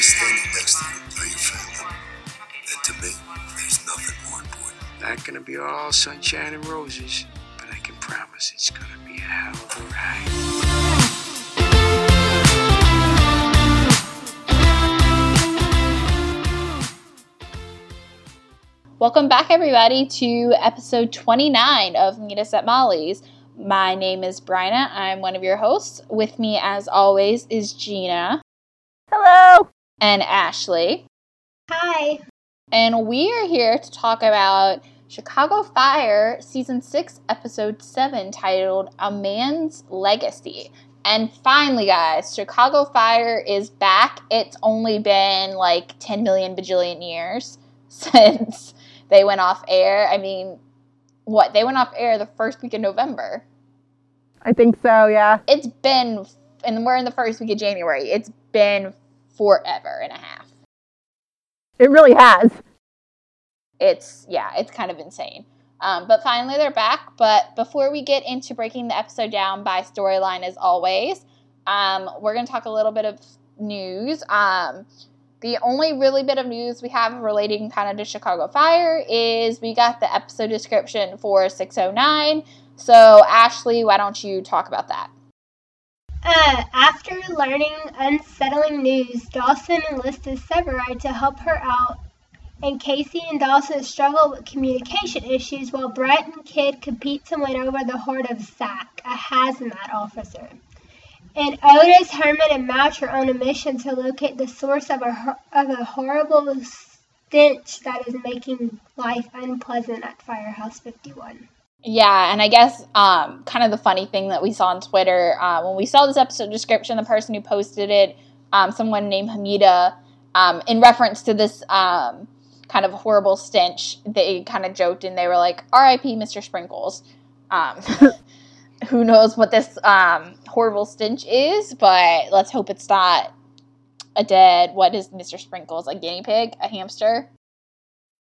is standing next to you are your family. And to me, there's nothing more important. Not gonna be all sunshine and roses, but I can promise it's gonna be a hell of a ride. Welcome back, everybody, to episode 29 of Meet Us at Molly's. My name is Bryna. I'm one of your hosts. With me, as always, is Gina Hello. And Ashley. Hi. And we are here to talk about Chicago Fire Season 6, Episode 7, titled A Man's Legacy. And finally, guys, Chicago Fire is back. It's only been like 10 million bajillion years since they went off air. I mean, what? They went off air the first week of November. I think so, yeah. It's been, and we're in the first week of January. It's been forever and a half. It really has. it's yeah, it's kind of insane. Um, but finally, they're back. But before we get into breaking the episode down by storyline, as always, um, we're going to talk a little bit of news. Um, the only really bit of news we have relating kind of to Chicago Fire is we got the episode description for 609. So, Ashley, why don't you talk about that? Uh, after learning unsettling news, Dawson enlisted Severide to help her out, and Casey and Dawson struggle with communication issues while Brett and Kid compete to win over the heart of Zach, a hazmat officer. And Otis, Herman, and Mouch are on a mission to locate the source of a, of a horrible stench that is making life unpleasant at Firehouse 51. Yeah, and I guess um, kind of the funny thing that we saw on Twitter uh, when we saw this episode description, the person who posted it, um, someone named Hamida, um, in reference to this um, kind of horrible stench, they kind of joked and they were like, "R.I.P. Mr. Sprinkles." Um, who knows what this um, horrible stench is? But let's hope it's not a dead. What is Mr. Sprinkles? A guinea pig? A hamster?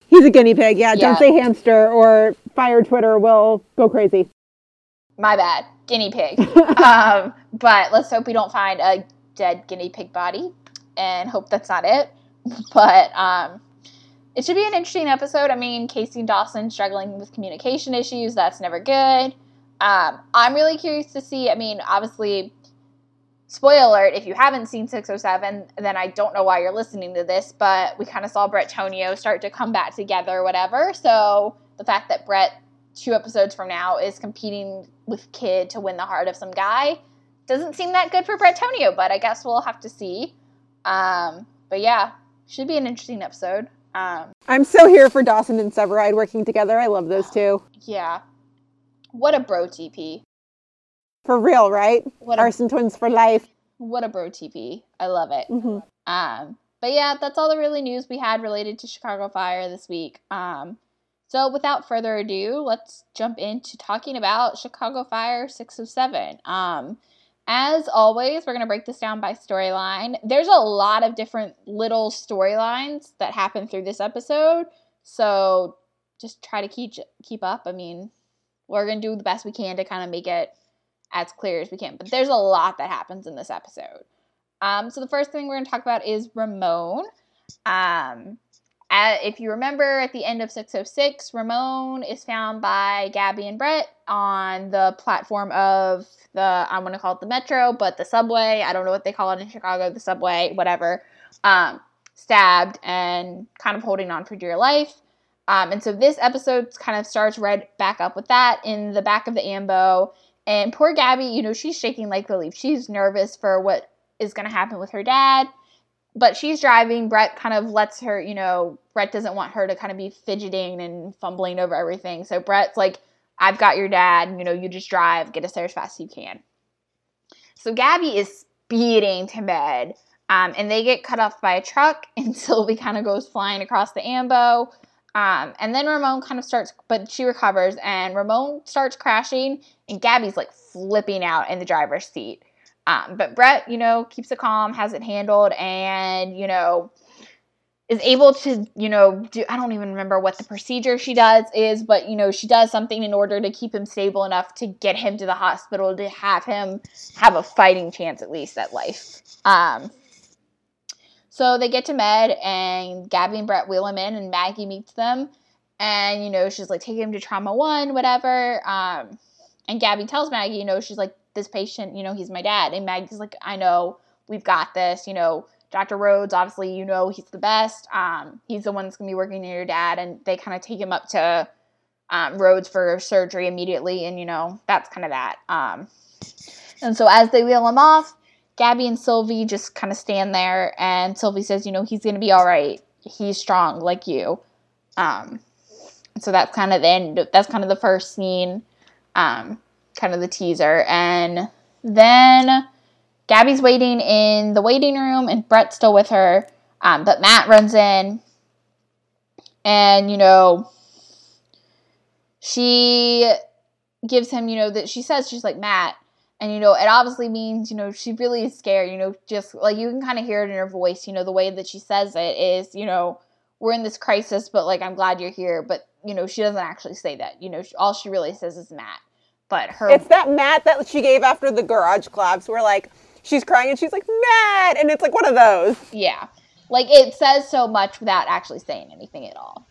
He's a guinea pig, yeah. Yeah. Don't say hamster or fire Twitter will go crazy. My bad. Guinea pig. um, but let's hope we don't find a dead guinea pig body and hope that's not it. But um, it should be an interesting episode. I mean, Casey and Dawson struggling with communication issues. That's never good. Um, I'm really curious to see. I mean, obviously, spoiler alert, if you haven't seen 607, then I don't know why you're listening to this, but we kind of saw Bretonio start to come back together or whatever. So the fact that Brett, two episodes from now, is competing with Kid to win the heart of some guy doesn't seem that good for Bretonio, but I guess we'll have to see. Um, but yeah, should be an interesting episode. Um, I'm so here for Dawson and Severide working together. I love those two. yeah. What a bro TP. For real, right? What a, Arson twins for life. what a bro TP. I love it. hmm Um, but yeah, that's all the really news we had related to Chicago Fire this week. Um, so without further ado, let's jump into talking about Chicago Fire 607. Um, as always, we're going to break this down by storyline. There's a lot of different little storylines that happen through this episode. So just try to keep keep up. I mean, we're going to do the best we can to kind of make it as clear as we can. But there's a lot that happens in this episode. Um, so the first thing we're going to talk about is Ramon. Um, at, if you remember, at the end of 606, Ramon is found by Gabby and Brett on the platform of the I want to call it the metro, but the subway. I don't know what they call it in Chicago, the subway, whatever. Um, stabbed and kind of holding on for dear life. Um, and so this episode kind of starts right back up with that in the back of the ambo. And poor Gabby, you know, she's shaking like the leaf. She's nervous for what is going to happen with her dad. But she's driving. Brett kind of lets her, you know, Brett doesn't want her to kind of be fidgeting and fumbling over everything. So Brett's like, I've got your dad. You know, you just drive, get us there as fast as you can. So Gabby is speeding to Med. Um, and they get cut off by a truck, and Sylvie kind of goes flying across the ambo. Um, and then Ramon kind of starts, but she recovers, and Ramon starts crashing, and Gabby's like flipping out in the driver's seat. Um, but Brett, you know, keeps it calm, has it handled, and, you know, is able to, you know, do, I don't even remember what the procedure she does is, but, you know, she does something in order to keep him stable enough to get him to the hospital to have him have a fighting chance at least at life. Um, So they get to Med, and Gabby and Brett wheel him in, and Maggie meets them. And, you know, she's like, taking him to trauma one, whatever. Um, and Gabby tells Maggie, you know, she's like, this patient, you know, he's my dad. And Maggie's like, I know, we've got this. You know, Dr. Rhodes, obviously, you know, he's the best. Um, he's the one that's going to be working near your dad. And they kind of take him up to um, Rhodes for surgery immediately. And, you know, that's kind of that. Um, and so as they wheel him off, Gabby and Sylvie just kind of stand there. And Sylvie says, you know, he's going to be all right. He's strong like you. Um, so that's kind of the end. That's kind of the first scene, um, kind of the teaser. And then Gabby's waiting in the waiting room, and Brett's still with her. Um, but Matt runs in, and you know, she gives him, you know, that she says she's like Matt, and you know, it obviously means, you know, she really is scared. You know, just like you can kind of hear it in her voice. You know, the way that she says it is, you know, we're in this crisis, but like I'm glad you're here. But you know, she doesn't actually say that. You know, all she really says is Matt. But her, It's that Matt that she gave after the garage collapse where like she's crying and she's like, Matt! And it's like one of those. yeah, like it says so much without actually saying anything at all.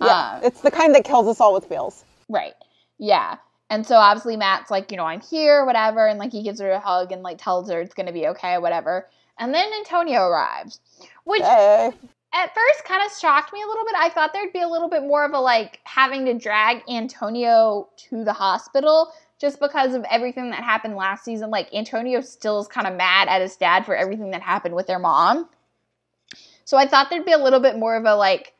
Yeah. Um, it's the kind that kills us all with feels. Right. Yeah. And so obviously Matt's like, you know, I'm here, whatever, and like he gives her a hug and like tells her it's gonna be okay, whatever. And then Antonio arrives, which Hey. At first kind of shocked me a little bit. I thought there'd be a little bit more of a like having to drag Antonio to the hospital just because of everything that happened last season. Like Antonio still is kind of mad at his dad for everything that happened with their mom. So I thought there'd be a little bit more of a like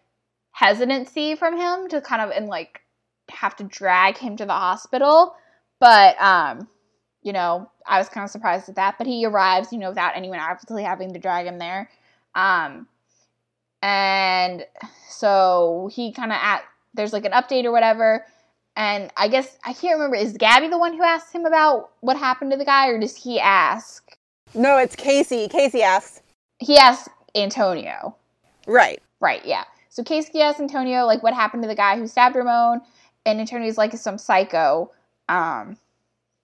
hesitancy from him to kind of and like have to drag him to the hospital. But um, you know, I was kind of surprised at that. But he arrives, you know, without anyone obviously having to drag him there. Um, and so he kind of at there's like an update or whatever. And I guess I can't remember. Is Gabby the one who asked him about what happened to the guy, or does he ask? No, it's Casey. Casey asks. He asked Antonio. Right. Right, yeah. So Casey asks Antonio like what happened to the guy who stabbed Ramon, and Antonio's like some psycho. Um,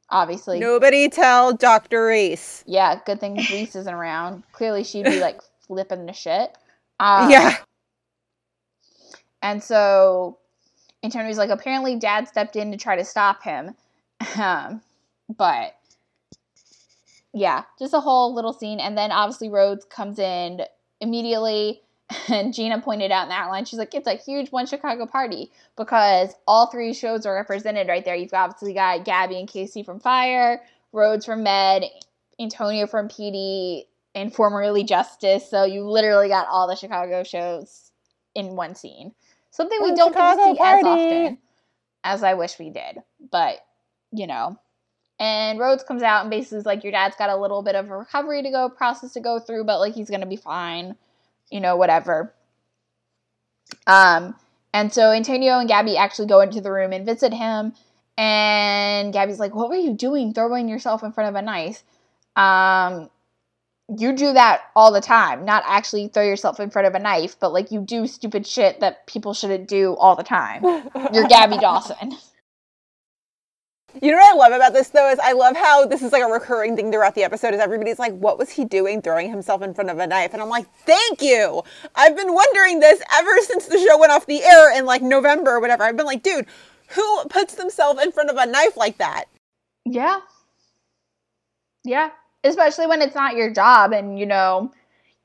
obviously, Nobody tell Dr. Reese. yeah. Good thing Reese isn't around. Clearly, she'd be like flipping the shit. Um, yeah. And so Antonio's like, apparently dad stepped in to try to stop him. Um, but yeah, just a whole little scene. And then obviously Rhodes comes in immediately. And Gina pointed out in that line, she's like, it's a huge one Chicago party because all three shows are represented right there. You've obviously got Gabby and Casey from Fire, Rhodes from Med, Antonio from PD, and formerly Justice. So you literally got all the Chicago shows in one scene. Something we One don't get to see as often as I wish we did. But, you know. And Rhodes comes out and basically is like, Your dad's got a little bit of a recovery to go, process to go through, but like he's gonna be fine. You know, whatever. Um, and so Antonio and Gabby actually go into the room and visit him. And Gabby's like, What were you doing throwing yourself in front of a knife? Um, you do that all the time. Not actually throw yourself in front of a knife, but like you do stupid shit that people shouldn't do all the time. You're Gabby Dawson. You know what I love about this though is I love how this is like a recurring thing throughout the episode is everybody's like, what was he doing throwing himself in front of a knife? And I'm like, thank you. I've been wondering this ever since the show went off the air in like November or whatever. I've been like, dude, who puts themselves in front of a knife like that? Yeah. Yeah. Especially when it's not your job and, you know,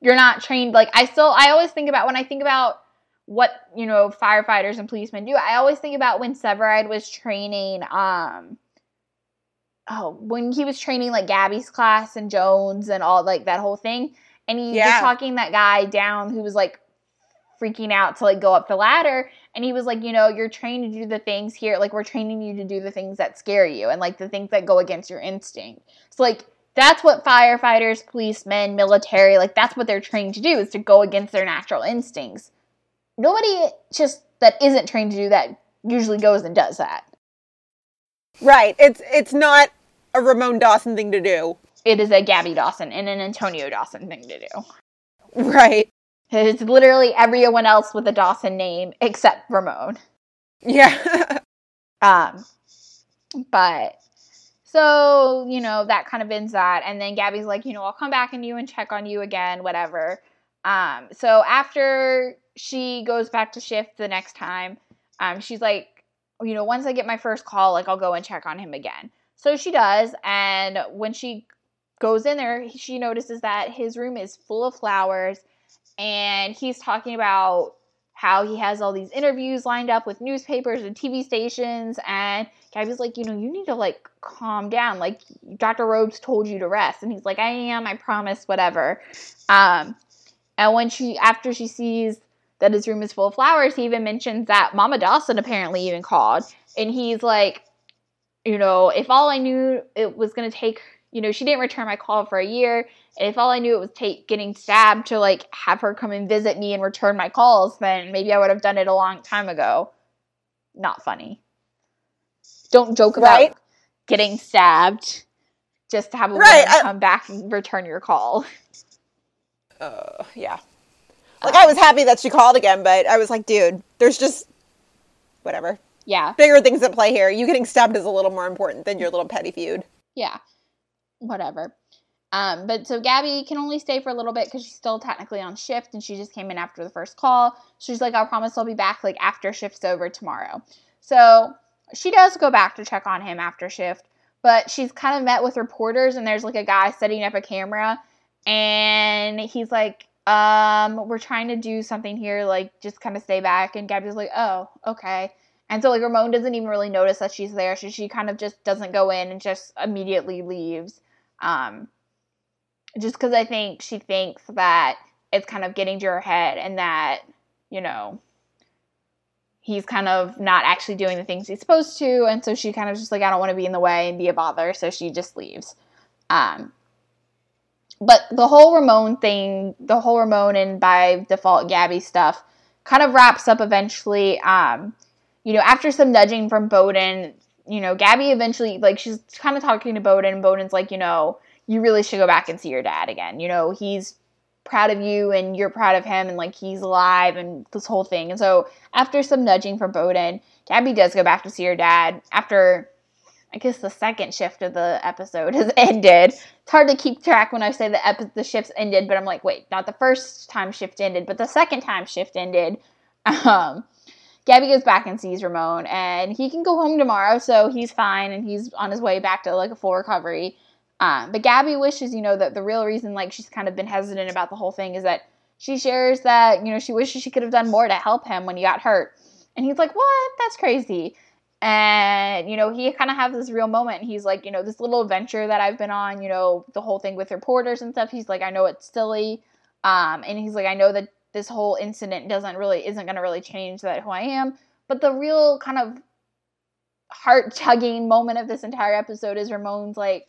you're not trained. Like, I still, I always think about when I think about what, you know, firefighters and policemen do, I always think about when Severide was training, um, oh, when he was training like Gabby's class and Jones and all like that whole thing. And he Yeah. was talking that guy down who was like freaking out to like go up the ladder and he was like you know you're trained to do the things here like we're training you to do the things that scare you and like the things that go against your instinct so like that's what firefighters policemen military like that's what they're trained to do is to go against their natural instincts nobody just that isn't trained to do that usually goes and does that Right. It's it's not a Ramon Dawson thing to do. it is a gabby dawson and an antonio dawson thing to do Right. it's literally everyone else with a dawson name except ramon Yeah. Um, but so you know that kind of ends that, and then Gabby's like, you know, I'll come back and you and check on you again, whatever. Um, so after she goes back to shift the next time, um, she's like, you know, once I get my first call, like I'll go and check on him again. So she does, and when she goes in there, she notices that his room is full of flowers, and he's talking about how he has all these interviews lined up with newspapers and TV stations. And Gabby's like, you know, you need to like calm down. Like Dr. Rhodes told you to rest. And he's like, I am, I promise, whatever. Um, and when she, after she sees that his room is full of flowers, he even mentions that Mama Dawson apparently even called. And he's like, you know, if all I knew it was going to take, you know, she didn't return my call for a year And if all I knew it was take getting stabbed to like have her come and visit me and return my calls, then maybe I would have done it a long time ago. Not funny. Don't joke about Right. getting stabbed just to have a Right, woman I- come back and return your call. Uh, yeah. Like I was happy that she called again, but I was like, dude, there's just whatever. Yeah, Bigger things at play here. You getting stabbed is a little more important than your little petty feud. yeah, whatever. Um, but so Gabby can only stay for a little bit because she's still technically on shift and she just came in after the first call. She's like, I promise I'll be back like after shift's over tomorrow. So she does go back to check on him after shift, but she's kind of met with reporters and there's like a guy setting up a camera and he's like, um, we're trying to do something here, like just kind of stay back. And Gabby's like, oh, okay. And so like Ramon doesn't even really notice that she's there, so she kind of just doesn't go in and just immediately leaves. Um, just because I think she thinks that it's kind of getting to her head and that, you know, he's kind of not actually doing the things he's supposed to. And so she kind of just like, I don't want to be in the way and be a bother. So she just leaves. Um, but the whole Ramon thing, the whole Ramon and by default Gabby stuff kind of wraps up eventually. Um, you know, after some nudging from Bowden, you know, Gabby eventually, like, she's kind of talking to Bowden, and Bowden's like, you know, you really should go back and see your dad again. You know, he's proud of you and you're proud of him and like he's alive and this whole thing. And so after some nudging from Bowden, Gabby does go back to see her dad after I guess the second shift of the episode has ended. It's hard to keep track when I say the epi- the shifts ended, but I'm like, wait, not the first time shift ended, but the second time shift ended. Um, Gabby goes back and sees Ramon, and he can go home tomorrow, so he's fine and he's on his way back to like a full recovery. Um, but Gabby wishes, you know, that the real reason like she's kind of been hesitant about the whole thing is that she shares that you know she wishes she could have done more to help him when he got hurt, and he's like, what? That's crazy. And you know he kind of has this real moment. He's like, you know, this little adventure that I've been on, you know, the whole thing with reporters and stuff. He's like, I know it's silly, um, and he's like, I know that this whole incident doesn't really isn't going to really change that who I am. But the real kind of heart tugging moment of this entire episode is Ramon's like,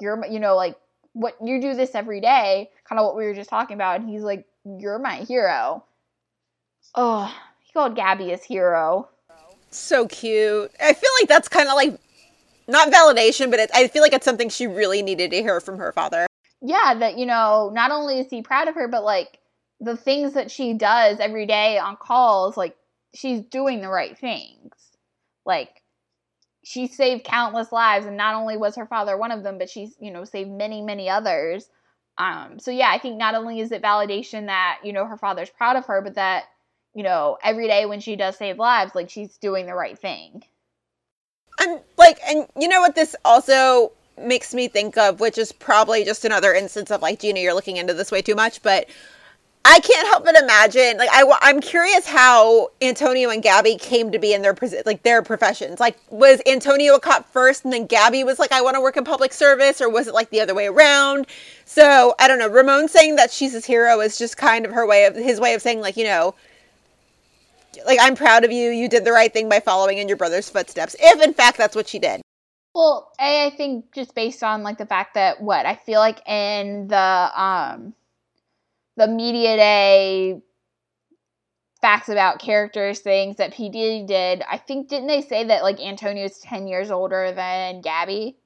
you're, you know, like what you do this every day, kind of what we were just talking about. And he's like, you're my hero. Oh, he called Gabby his hero. So cute. I feel like that's kind of like not validation, but it, I feel like it's something she really needed to hear from her father. yeah, that you know, not only is he proud of her, but like the things that she does every day on calls, like she's doing the right things. Like she saved countless lives, and not only was her father one of them, but she's you know saved many many others. Um, so yeah, I think not only is it validation that you know her father's proud of her, but that you know every day when she does save lives, like she's doing the right thing. I'm like, and you know what this also makes me think of, which is probably just another instance of like, Gina, you're looking into this way too much, but I can't help but imagine, like, I, I'm curious how Antonio and Gabby came to be in their like their professions. Like, was Antonio a cop first, and then Gabby was like, I want to work in public service, or was it like the other way around? So I don't know. Ramon saying that she's his hero is just kind of her way of his way of saying, like, you know, like I'm proud of you. You did the right thing by following in your brother's footsteps. If in fact that's what she did. Well, A, I think just based on like the fact that what I feel like in the um the media day facts about characters things that PD did, I think didn't they say that like Antonio's ten years older than Gabby?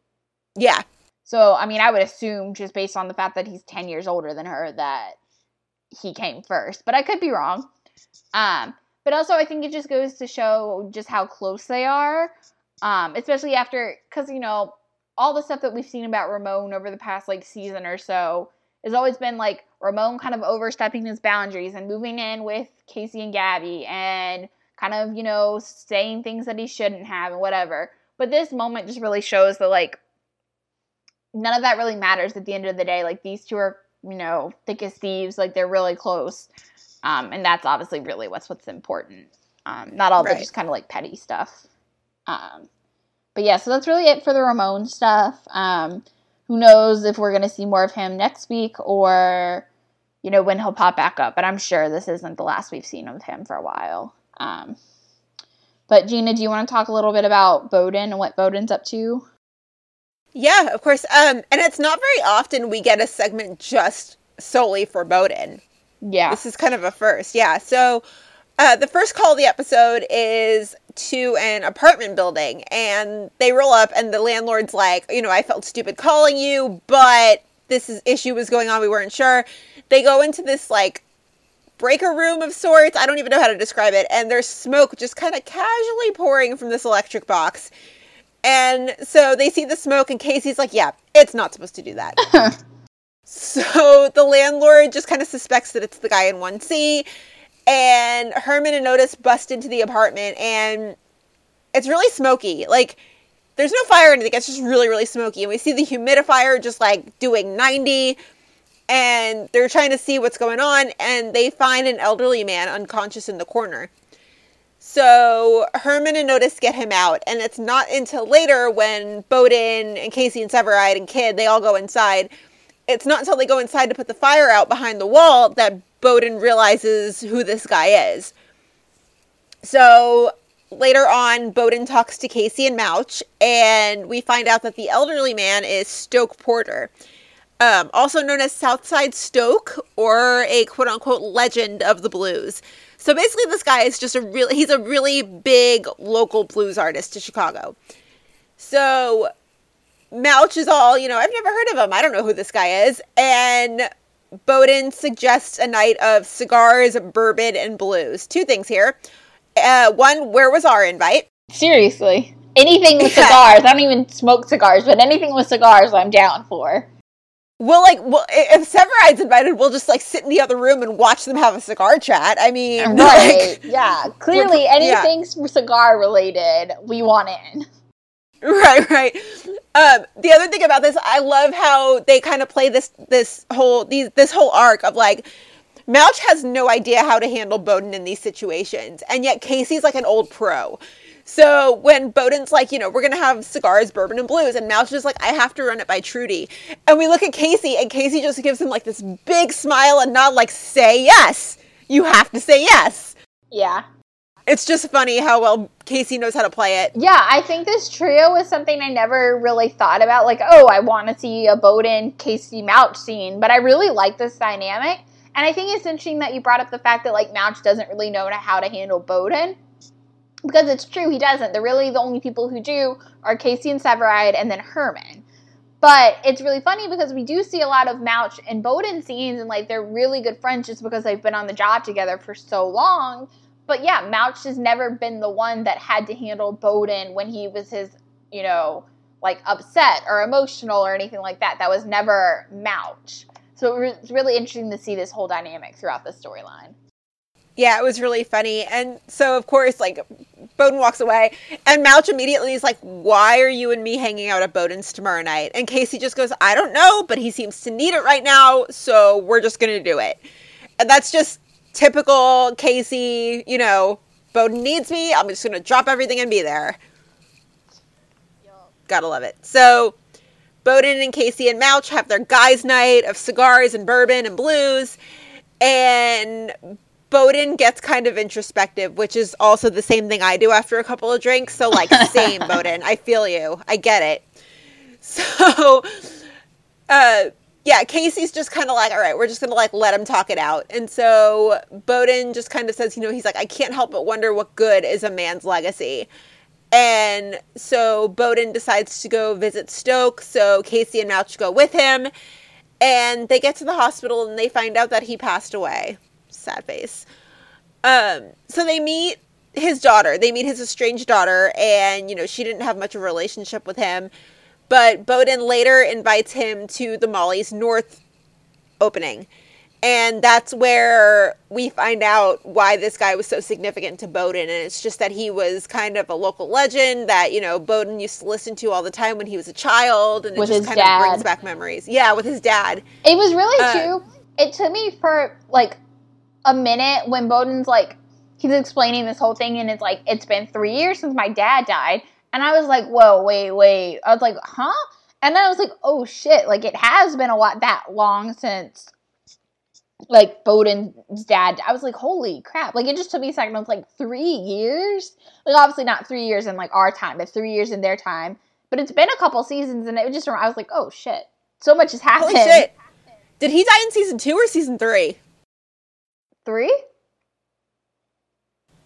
Yeah. So I mean I would assume just based on the fact that he's ten years older than her that he came first. But I could be wrong. Um but also I think it just goes to show just how close they are um, especially after because you know all the stuff that we've seen about Ramon over the past like season or so has always been like Ramon kind of overstepping his boundaries and moving in with Casey and Gabby and kind of, you know, saying things that he shouldn't have and whatever. But this moment just really shows that like none of that really matters at the end of the day. Like these two are, you know, thick as thieves, like they're really close. Um, and that's obviously really what's what's important. Um, not all Right. the just kind of like petty stuff. Um, but yeah, so that's really it for the Ramon stuff. Um, who knows if we're going to see more of him next week or, you know, when he'll pop back up. But I'm sure this isn't the last we've seen of him for a while. Um, but Gina, do you want to talk a little bit about Bowden and what Bowden's up to? Yeah, of course. Um, and it's not very often we get a segment just solely for Bowden. Yeah. This is kind of a first. Yeah. So uh, the first call of the episode is to an apartment building, and they roll up, and the landlord's like, you know, I felt stupid calling you, but this is, issue was going on. We weren't sure. They go into this like breaker room of sorts. I don't even know how to describe it. And there's smoke just kind of casually pouring from this electric box. And so they see the smoke, and Casey's like, yeah, it's not supposed to do that. so the landlord just kind of suspects that it's the guy in 1C. And Herman and Otis bust into the apartment, and it's really smoky. Like, there's no fire or anything. It's just really, really smoky. And we see the humidifier just like doing 90 and they're trying to see what's going on and they find an elderly man unconscious in the corner. So Herman and Otis get him out, and it's not until later when Bowden and Casey and Severide and Kid they all go inside. It's not until they go inside to put the fire out behind the wall that Bowden realizes who this guy is. So later on, Bowden talks to Casey and Mouch, and we find out that the elderly man is Stoke Porter um, also known as Southside Stoke or a quote unquote legend of the blues. So basically, this guy is just a really, he's a really big local blues artist to Chicago. So Mouch is all, you know, I've never heard of him. I don't know who this guy is. And Bowden suggests a night of cigars, bourbon, and blues. Two things here. Uh, one, where was our invite? Seriously. Anything with Yeah. cigars. I don't even smoke cigars, but anything with cigars I'm down for. We'll like, well, if Severide's invited, we'll just like sit in the other room and watch them have a cigar chat. I mean, Right. like- yeah. Clearly yeah. anything cigar related, we want in. Right, right. Um, the other thing about this, I love how they kind of play this this whole these this whole arc of like Mouch has no idea how to handle Bowden in these situations, and yet Casey's like an old pro. So when Bowden's like, you know, we're gonna have cigars, bourbon, and blues, and Mouch is like, I have to run it by Trudy, and we look at Casey, and Casey just gives him like this big smile and nod, like, say yes. You have to say yes. Yeah. It's just funny how well Casey knows how to play it. Yeah, I think this trio was something I never really thought about. Like, oh, I want to see a Bowden Casey Mouch scene, but I really like this dynamic. And I think it's interesting that you brought up the fact that like Mouch doesn't really know how to handle Bowden. Because it's true, he doesn't. They're really the only people who do are Casey and Severide and then Herman. But it's really funny because we do see a lot of Mouch and Bowden scenes, and like they're really good friends just because they've been on the job together for so long. But yeah, Mouch has never been the one that had to handle Bowden when he was his, you know, like upset or emotional or anything like that. That was never Mouch. So it it's really interesting to see this whole dynamic throughout the storyline. Yeah, it was really funny. And so, of course, like, Bowden walks away, and Mouch immediately is like, Why are you and me hanging out at Bowden's tomorrow night? And Casey just goes, I don't know, but he seems to need it right now, so we're just going to do it. And that's just typical Casey, you know, Bowden needs me, I'm just going to drop everything and be there. Gotta love it. So, Bowden and Casey and Mouch have their guys' night of cigars and bourbon and blues. And Bowden gets kind of introspective, which is also the same thing I do after a couple of drinks. So, like, same, Bowden. I feel you. I get it. So, uh, yeah, Casey's just kind of like, all right, we're just gonna like let him talk it out. And so Bowden just kind of says, you know, he's like, I can't help but wonder what good is a man's legacy. And so Bowden decides to go visit Stoke. So Casey and Mouch go with him. And they get to the hospital and they find out that he passed away. Sad face. Um, so they meet his daughter. They meet his estranged daughter, and you know, she didn't have much of a relationship with him. But Bowden later invites him to the Molly's North opening. And that's where we find out why this guy was so significant to Bowden. And it's just that he was kind of a local legend that, you know, Bowden used to listen to all the time when he was a child. And With it just kind dad. of brings back memories. Yeah, with his dad. It was really Uh, too. It took me for like a minute when Bowden's like he's explaining this whole thing, and it's like it's been three years since my dad died, and I was like, whoa, wait, wait. I was like, huh? And then I was like, oh shit! Like it has been a lot that long since like Bowden's dad. I was like, holy crap! Like it just took me a second. I was like, three years? Like obviously not three years in like our time, but three years in their time. But it's been a couple seasons, and it just I was like, oh shit! So much has happened. Holy shit. Did he die in season two or season three? Three?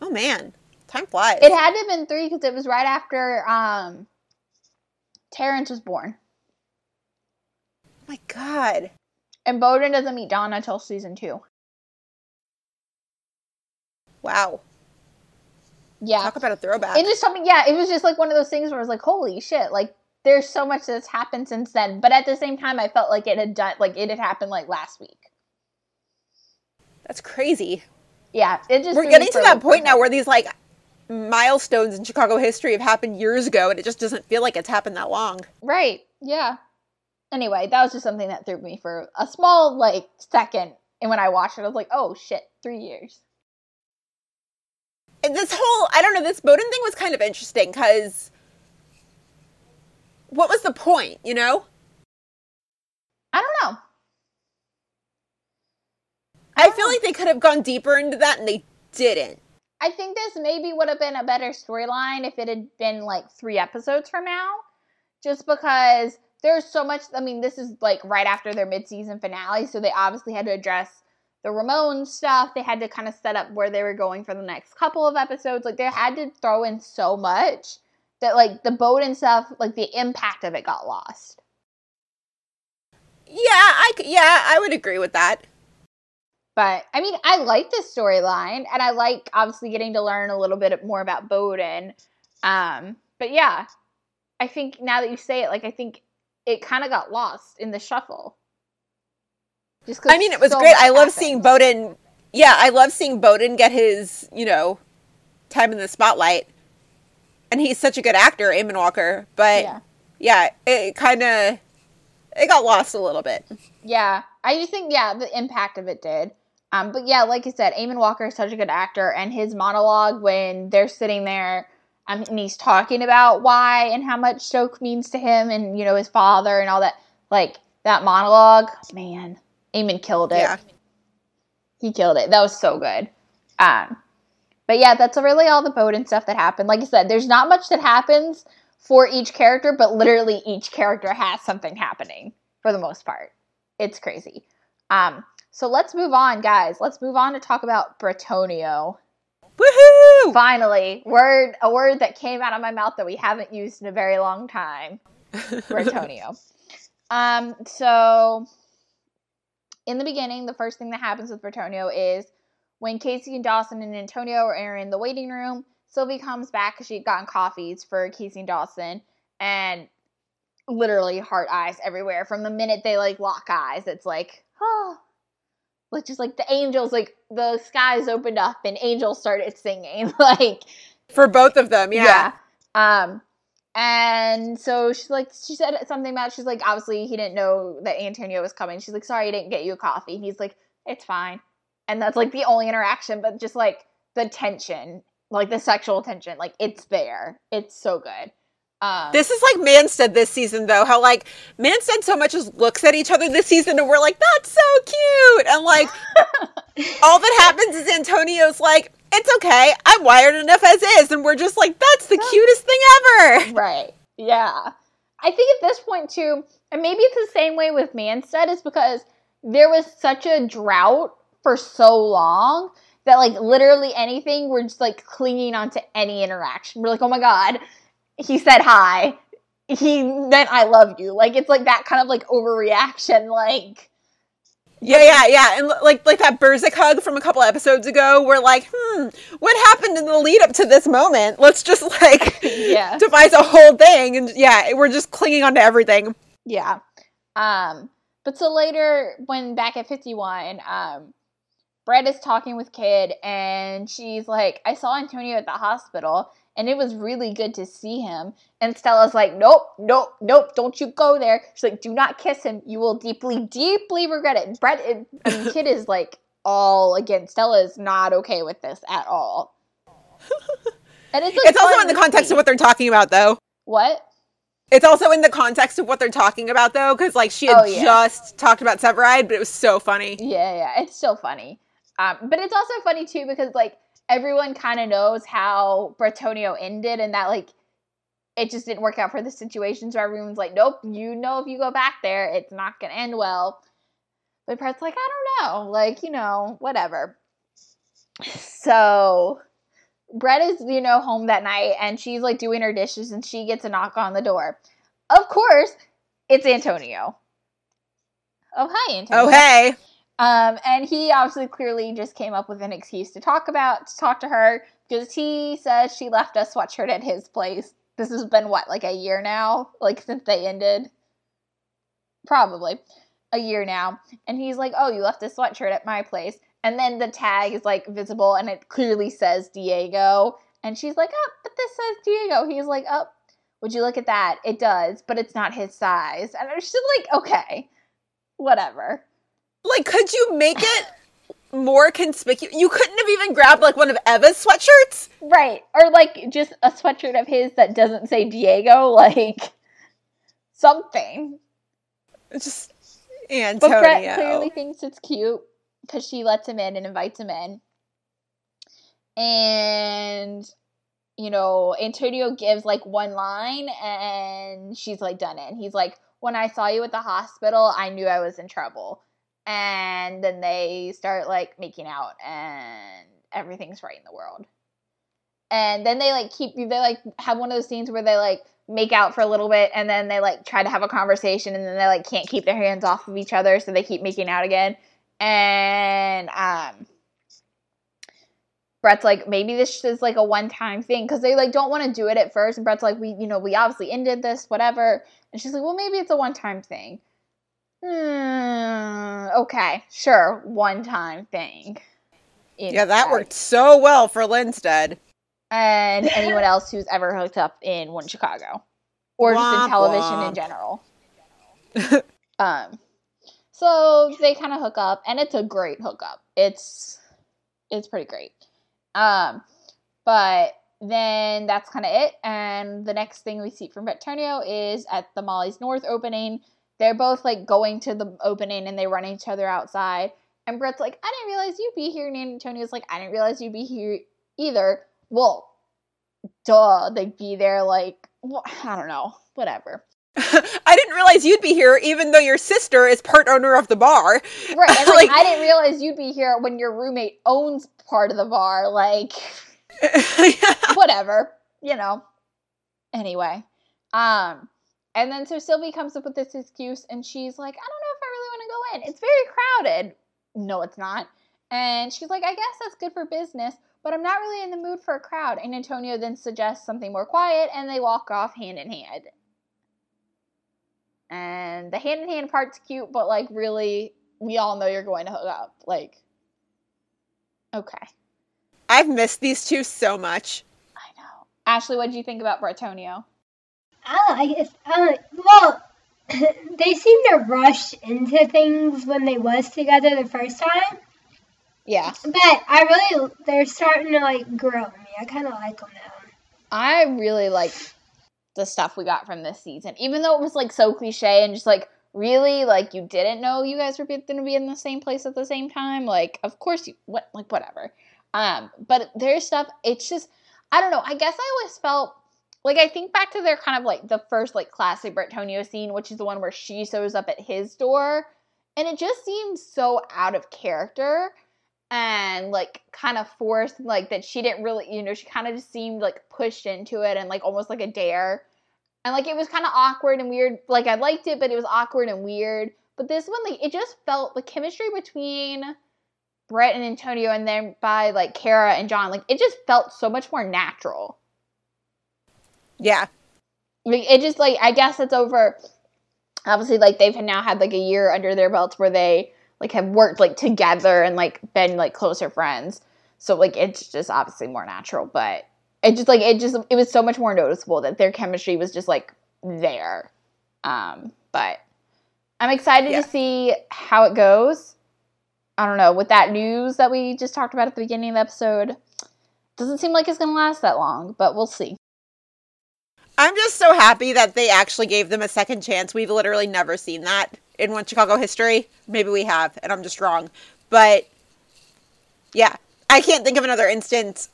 Oh, man. Time flies. It had to have been three because it was right after um Terrence was born. oh, my God. And Bowden doesn't meet Donna until season two. Wow. Yeah. Talk about a throwback. It just told me, yeah, it was just like one of those things where I was like, holy shit, like there's so much that's happened since then. But at the same time, I felt like it had done, like it had happened like last week. That's crazy. Yeah, it just We're getting to that point now where these like milestones in Chicago history have happened years ago and it just doesn't feel like it's happened that long. Right. Yeah. Anyway, that was just something that threw me for a small like second. And when I watched it, I was like, oh shit, three years. And this whole, I don't know, this Bowden thing was kind of interesting because what was the point, you know? I don't know. I feel like they could have gone deeper into that and they didn't. I think this maybe would have been a better storyline if it had been like three episodes from now. Just because there's so much. I mean, this is like right after their mid season finale, so they obviously had to address the Ramon stuff. They had to kind of set up where they were going for the next couple of episodes. Like, they had to throw in so much that, like, the Bowden stuff, like, the impact of it got lost. Yeah, I yeah, I would agree with that. But I mean, I like this storyline, and I like obviously getting to learn a little bit more about Bowden. Um, but yeah, I think now that you say it, like I think it kind of got lost in the shuffle. Just I mean, it was so great. I love happened. seeing Bowden. Yeah, I love seeing Bowden get his, you know, time in the spotlight. And he's such a good actor, Eamonn Walker. But Yeah, yeah, it kind of it got lost a little bit. yeah. I just think yeah, the impact of it did. Um, but yeah, like I said, Eamonn Walker is such a good actor, and his monologue when they're sitting there, um, and he's talking about why and how much Stoke means to him, and you know his father and all that, like that monologue, man, Eamon killed it. Yeah. he killed it. That was so good. Um, but yeah, that's really all the Bowden stuff that happened. Like I said, there's not much that happens for each character, but literally each character has something happening for the most part. It's crazy. Um, so let's move on, guys. Let's move on to talk about Bretonio. Woohoo! Finally, word a word that came out of my mouth that we haven't used in a very long time. Bretonio. Um, so in the beginning, the first thing that happens with Bretonio is when Casey and Dawson and Antonio are in the waiting room, Sylvie comes back because she'd gotten coffees for Casey and Dawson, and literally heart eyes everywhere. From the minute they like lock eyes, it's like, oh, like just like the angels, like the skies opened up and angels started singing, like For both of them, yeah. yeah. Um, and so she's like, she said something about, she's like, obviously he didn't know that Antonio was coming. She's like, sorry, I didn't get you a coffee. He's like, it's fine. And that's like the only interaction, but just like the tension, like the sexual tension, like it's there. It's so good. Um, This is like Manstead this season, though. How like Manstead so much as looks at each other this season, and we're like, "That's so cute," and like all that happens is Antonio's like, "It's okay, I'm wired enough as is," and we're just like, "That's the cutest thing ever." Right. Yeah. I think at this point too, and maybe it's the same way with Manstead, is because there was such a drought for so long that like literally anything we're just like clinging onto any interaction. We're like, oh my god, he said hi. He meant I love you. Like it's like that kind of like overreaction. Like Yeah, yeah, yeah, and like like that Burzek hug from a couple episodes ago. We're like, "Hmm, what happened in the lead up to this moment? Let's just like Yeah. devise a whole thing." And yeah, we're just clinging onto everything. Yeah. Um, But so later, when back at 51, um, Brett is talking with Kid, and she's like, I saw Antonio at the hospital, and it was really good to see him. And Stella's like, Nope, nope, nope, don't you go there. She's like, Do not kiss him. You will deeply, deeply regret it. Brett, and Kid is like, all against. Stella is not okay with this at all. And it's, like it's also in the context of what they're talking about, though. What? It's also in the context of what they're talking about, though, because like she had oh, yeah. just talked about Severide, but it was so funny. Yeah, yeah, it's still funny. Um, but it's also funny too because like everyone kind of knows how Bretonio ended, and that like it just didn't work out for the situation. So everyone's like, "Nope, you know, if you go back there, it's not gonna end well." But Brett's like, "I don't know, like you know, whatever." So Brett is, you know, home that night and she's like doing her dishes and she gets a knock on the door. Of course, it's Antonio. Oh, hi, Antonio. Oh, hey. Um, and he obviously clearly just came up with an excuse to talk about, to talk to her because he says she left a sweatshirt at his place. This has been what, like a year now? Like since they ended? Probably a year now. And he's like, Oh, you left a sweatshirt at my place and then the tag is like visible and it clearly says Diego. And she's like, oh, but this says Diego. He's like, oh, would you look at that? It does, but it's not his size. And I'm just like, okay, whatever. Like, could you make it more conspicuous? You couldn't have even grabbed like one of Eva's sweatshirts? Right. Or like just a sweatshirt of his that doesn't say Diego, like something. It's just Antonio. But Brett clearly thinks it's cute because she lets him in and invites him in. And you know, Antonio gives like one line and she's like done it. And he's like, When I saw you at the hospital, I knew I was in trouble. And then they start like making out and everything's right in the world. And then they like keep they like have one of those scenes where they like make out for a little bit and then they like try to have a conversation and then they like can't keep their hands off of each other so they keep making out again and um Brett's like, maybe this is like a one time thing because they like don't want to do it at first. And Brett's like, we, you know, we obviously ended this, whatever. And she's like, well, maybe it's a one time thing. Hmm, okay, sure, one time thing. Yeah, that worked so well for Linstead. And anyone else who's ever hooked up in one Chicago or womp just in television womp. in general. um, so they kind of hook up, and it's a great hookup. It's it's pretty great. Um, but then that's kind of it. And the next thing we see from Bretonio is at the Molly's North opening. They're both like going to the opening and they run each other outside. And Brett's like, I didn't realize you'd be here. And Antonio's like, I didn't realize you'd be here either. Well, duh, they'd be there like, well, I don't know, whatever. I didn't realize you'd be here, even though your sister is part owner of the bar. Right. And like, like I didn't realize you'd be here when your roommate owns part of the bar. Like, whatever, you know. Anyway, um, and then so Sylvie comes up with this excuse, and she's like, "I don't know if I really want to go in. It's very crowded." No, it's not. And she's like, "I guess that's good for business." But I'm not really in the mood for a crowd. And Antonio then suggests something more quiet, and they walk off hand in hand and the hand in hand part's cute, but like really, we all know you're going to hook up. Like, okay. I've missed these two so much. I know. Ashley, what did you think about Bretonio? I guess. Uh, well, they seem to rush into things when they was together the first time. Yeah. But I really, they're starting to like grow on me. I kind of like them now. I really like the stuff we got from this season. Even though it was like so cliche and just like really like you didn't know you guys were going to be in the same place at the same time. Like of course you what like whatever. Um, but there's stuff. It's just I don't know. I guess I always felt like I think back to their kind of like the first like classic Bretonio scene, which is the one where she shows up at his door, and it just seems so out of character and like kind of forced like that she didn't really you know she kind of just seemed like pushed into it and like almost like a dare. And like it was kind of awkward and weird. Like i liked it but it was awkward and weird. But this one like it just felt the chemistry between brett and antonio and then by like kara and jon like it just felt so much more natural yeah like, it just like i guess it's over obviously like they've now had like a year under their belts where they like have worked like together and like been like closer friends. So like it's just obviously more natural, but it just like it just it was so much more noticeable that their chemistry was just like there. Um, but I'm excited Yeah. to see how it goes. I don't know, with that news that we just talked about at the beginning of the episode, doesn't seem like it's gonna last that long, but we'll see. I'm just so happy that they actually gave them a second chance. We've literally never seen that in One Chicago history. Maybe we have, and I'm just wrong. But yeah, I can't think of another instance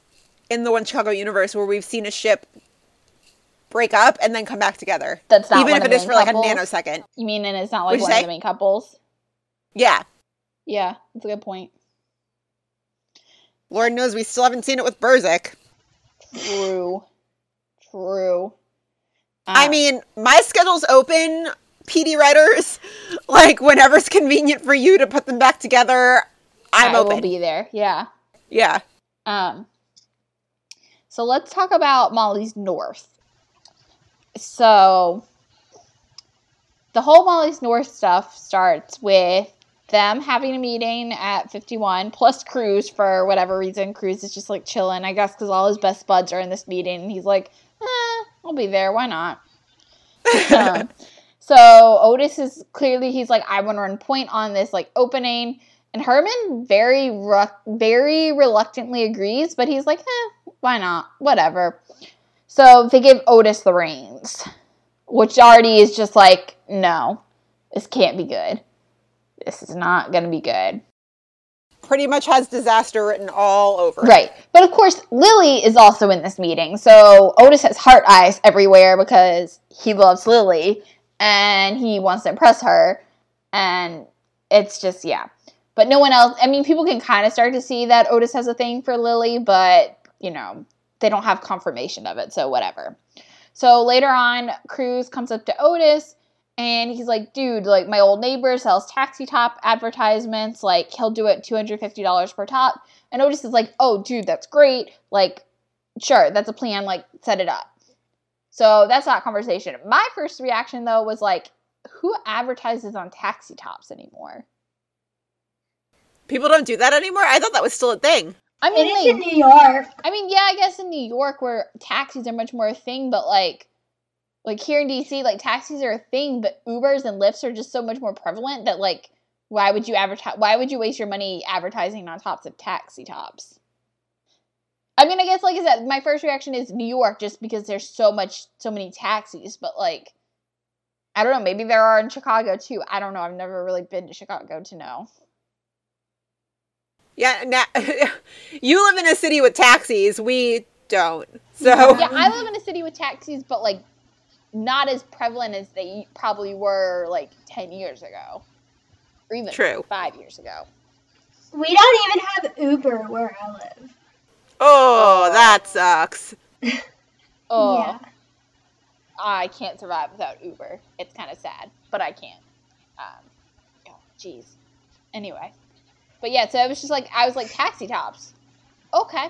in the One Chicago universe where we've seen a ship break up and then come back together. That's not even if it is for like a nanosecond. You mean and it's not like What'd one of the main couples? Yeah, Yeah, that's a good point. Lord knows we still haven't seen it with Burzek. True. True. I Um, mean, my schedule's open, PD writers. Like whenever it's convenient for you to put them back together, I'm I open. will be there. Yeah. yeah. Um, so let's talk about Molly's North. So the whole Molly's North stuff starts with them having a meeting at 51 plus Cruz for whatever reason. Cruz is just like chilling, I guess, because all his best buds are in this meeting. And he's like, I'll be there. Why not? Um, so Otis is clearly he's like I want to run point on this like opening, and Herman very ru- very reluctantly agrees, but he's like, eh, why not? Whatever. So they give Otis the reins, which already is just like, no, this can't be good. This is not gonna be good. Pretty much has disaster written all over. it. Right. But of course, Lily is also in this meeting. So Otis has heart eyes everywhere because he loves Lily and he wants to impress her. And it's just, yeah. But no one else, I mean, people can kind of start to see that Otis has a thing for Lily, but, you know, they don't have confirmation of it. So whatever. So later on, Cruz comes up to Otis and he's like, dude, like my old neighbor sells taxi top advertisements. Like he'll do it $250 per top. And Otis is like, oh, dude, that's great. Like, sure, that's a plan. Like, set it up. So that's that conversation. My first reaction, though, was like, who advertises on taxi tops anymore? People don't do that anymore. I thought that was still a thing. I It mean, is in New York. I mean, yeah, I guess in New York where taxis are much more a thing, but like, like here in DC, like taxis are a thing, but Ubers and Lyfts are just so much more prevalent that like, why would you advertise? Why would you waste your money advertising on tops of taxi tops? I mean, I guess like I said, my first reaction is New York, just because there's so much, so many taxis. But like, I don't know, maybe there are in Chicago too. I don't know. I've never really been to Chicago to know. Yeah, now, you live in a city with taxis. We don't. So Yeah, I live in a city with taxis, but like not as prevalent as they probably were like 10 years ago. Or even True. five years ago. We don't even have Uber where I live. oh, that sucks. Oh, Yeah. I can't survive without Uber. It's kind of sad, but I can't. Um, oh, jeez. Anyway. But yeah, so it was just like, I was like, taxi tops. Okay.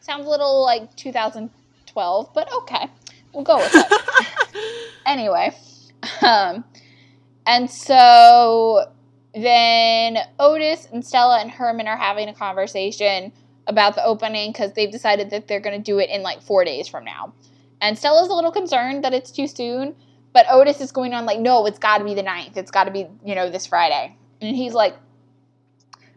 Sounds a little like 2012, but okay. We'll go with it. anyway, um, and so then Otis and Stella and Herman are having a conversation about the opening because they've decided that they're going to do it in like four days from now. And Stella's a little concerned that it's too soon, but Otis is going on like, no, it's got to be the 9th. It's got to be, you know, this Friday. And he's like,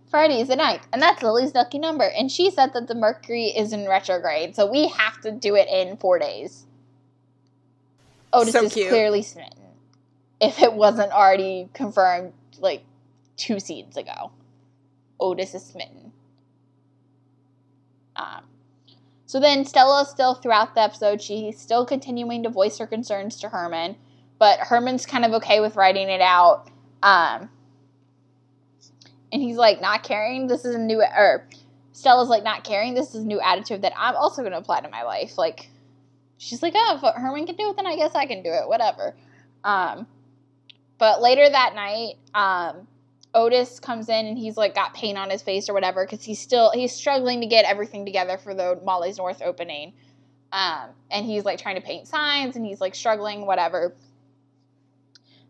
Friday is the 9th, and that's Lily's lucky number. And she said that the Mercury is in retrograde, so we have to do it in four days. Otis So is cute. clearly smitten. If it wasn't already confirmed like two seasons ago, Otis is smitten. Um, so then Stella is still throughout the episode, she's still continuing to voice her concerns to Herman, but Herman's kind of okay with writing it out. Um, and he's like not caring. This is a new or Stella's like not caring. This is a new attitude that I'm also going to apply to my life. Like she's like, oh, if Herman can do it, then I guess I can do it. Whatever. Um, but later that night, um, Otis comes in and he's like got paint on his face or whatever because he's still he's struggling to get everything together for the Molly's North opening. Um, and he's like trying to paint signs and he's like struggling, whatever.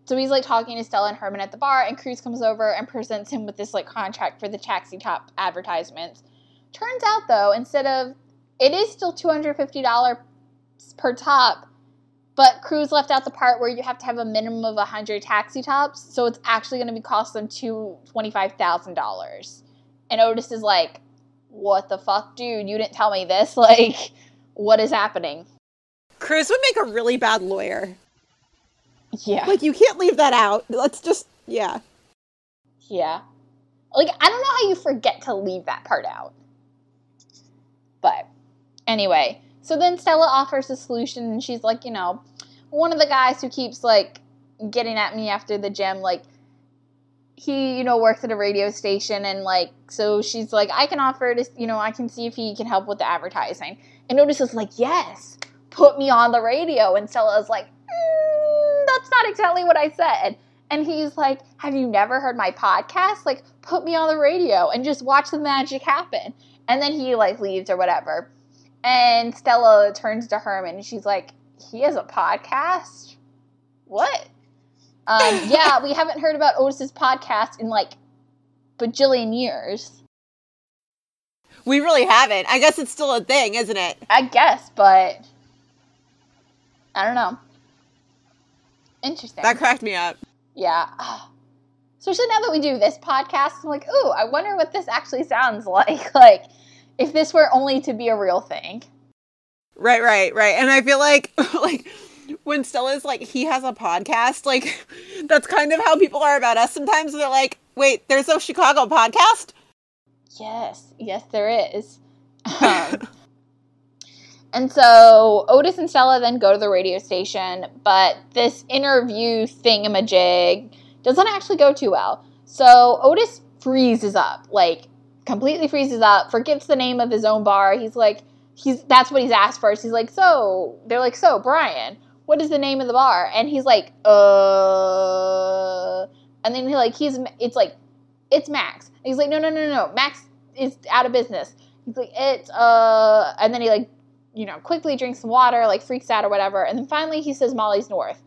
so he's like talking to Stella and Herman at the bar, and Cruz comes over and presents him with this like contract for the taxi top advertisements. Turns out though, instead of it is still two hundred fifty dollars per top, but Cruz left out the part where you have to have a minimum of hundred taxi tops, so it's actually going to be cost them two twenty five thousand dollars. And Otis is like, "What the fuck, dude? You didn't tell me this. Like, what is happening?" Cruz would make a really bad lawyer. Yeah. Like you can't leave that out. Let's just yeah. Yeah. Like, I don't know how you forget to leave that part out. But anyway, so then Stella offers a solution and she's like, you know, one of the guys who keeps like getting at me after the gym, like, he, you know, works at a radio station and like, so she's like, I can offer to, you know, I can see if he can help with the advertising. And Otis is like, yes, put me on the radio. And Stella's like, mm, that's not exactly what I said. And he's like, Have you never heard my podcast? Like, put me on the radio and just watch the magic happen. And then he like leaves or whatever. And Stella turns to Herman and she's like, He has a podcast? What? Um, yeah, we haven't heard about Otis's podcast in like bajillion years. We really haven't. I guess it's still a thing, isn't it? I guess, but I don't know. Interesting. That cracked me up. Yeah. Especially now that we do this podcast, I'm like, ooh, I wonder what this actually sounds like. Like, if this were only to be a real thing. Right, right, right. And I feel like like when Stella's like he has a podcast, like that's kind of how people are about us sometimes. They're like, wait, there's a Chicago podcast? Yes, yes, there is. Um, and so Otis and Stella then go to the radio station, but this interview thingamajig doesn't actually go too well. So Otis freezes up, like completely freezes up, forgets the name of his own bar. He's like, he's that's what he's asked first. He's like, so they're like, so Brian, what is the name of the bar? And he's like, uh, and then he like he's it's like, it's Max. And he's like, no, no, no, no, Max is out of business. He's like, it's uh, and then he like you know, quickly drinks some water, like freaks out or whatever. And then finally he says Molly's North.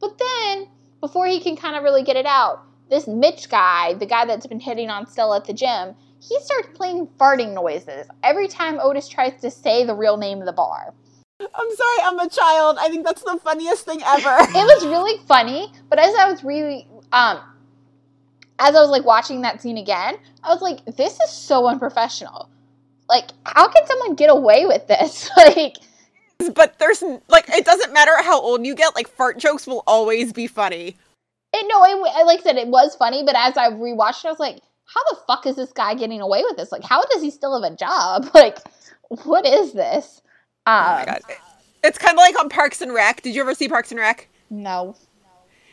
But then, before he can kind of really get it out, this Mitch guy, the guy that's been hitting on Stella at the gym, he starts playing farting noises every time Otis tries to say the real name of the bar. I'm sorry, I'm a child. I think that's the funniest thing ever. it was really funny, but as I was really um as I was like watching that scene again, I was like, this is so unprofessional like how can someone get away with this like but there's like it doesn't matter how old you get like fart jokes will always be funny it, no it, like i said it was funny but as i rewatched it i was like how the fuck is this guy getting away with this like how does he still have a job like what is this um, oh my um, god it's kind of like on parks and rec did you ever see parks and rec no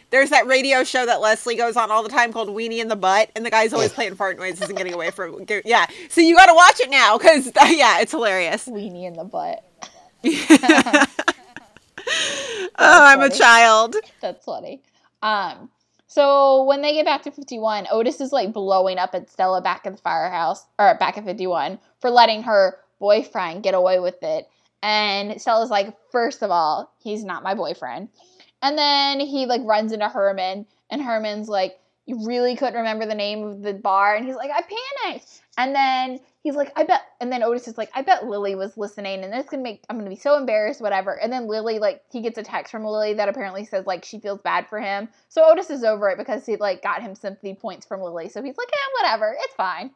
there's that radio show that Leslie goes on all the time called Weenie in the Butt, and the guy's always playing fart noises and getting away from. Yeah, so you got to watch it now because yeah, it's hilarious. Weenie in the butt. oh, I'm a child. That's funny. Um, so when they get back to 51, Otis is like blowing up at Stella back at the firehouse or back at 51 for letting her boyfriend get away with it. And Stella's like, first of all, he's not my boyfriend. And then he like runs into Herman, and Herman's like, "You really couldn't remember the name of the bar?" And he's like, "I panicked." And then he's like, "I bet." And then Otis is like, "I bet Lily was listening, and this gonna make I'm gonna be so embarrassed, whatever." And then Lily like he gets a text from Lily that apparently says like she feels bad for him. So Otis is over it because he like got him sympathy points from Lily. So he's like, "Yeah, whatever, it's fine."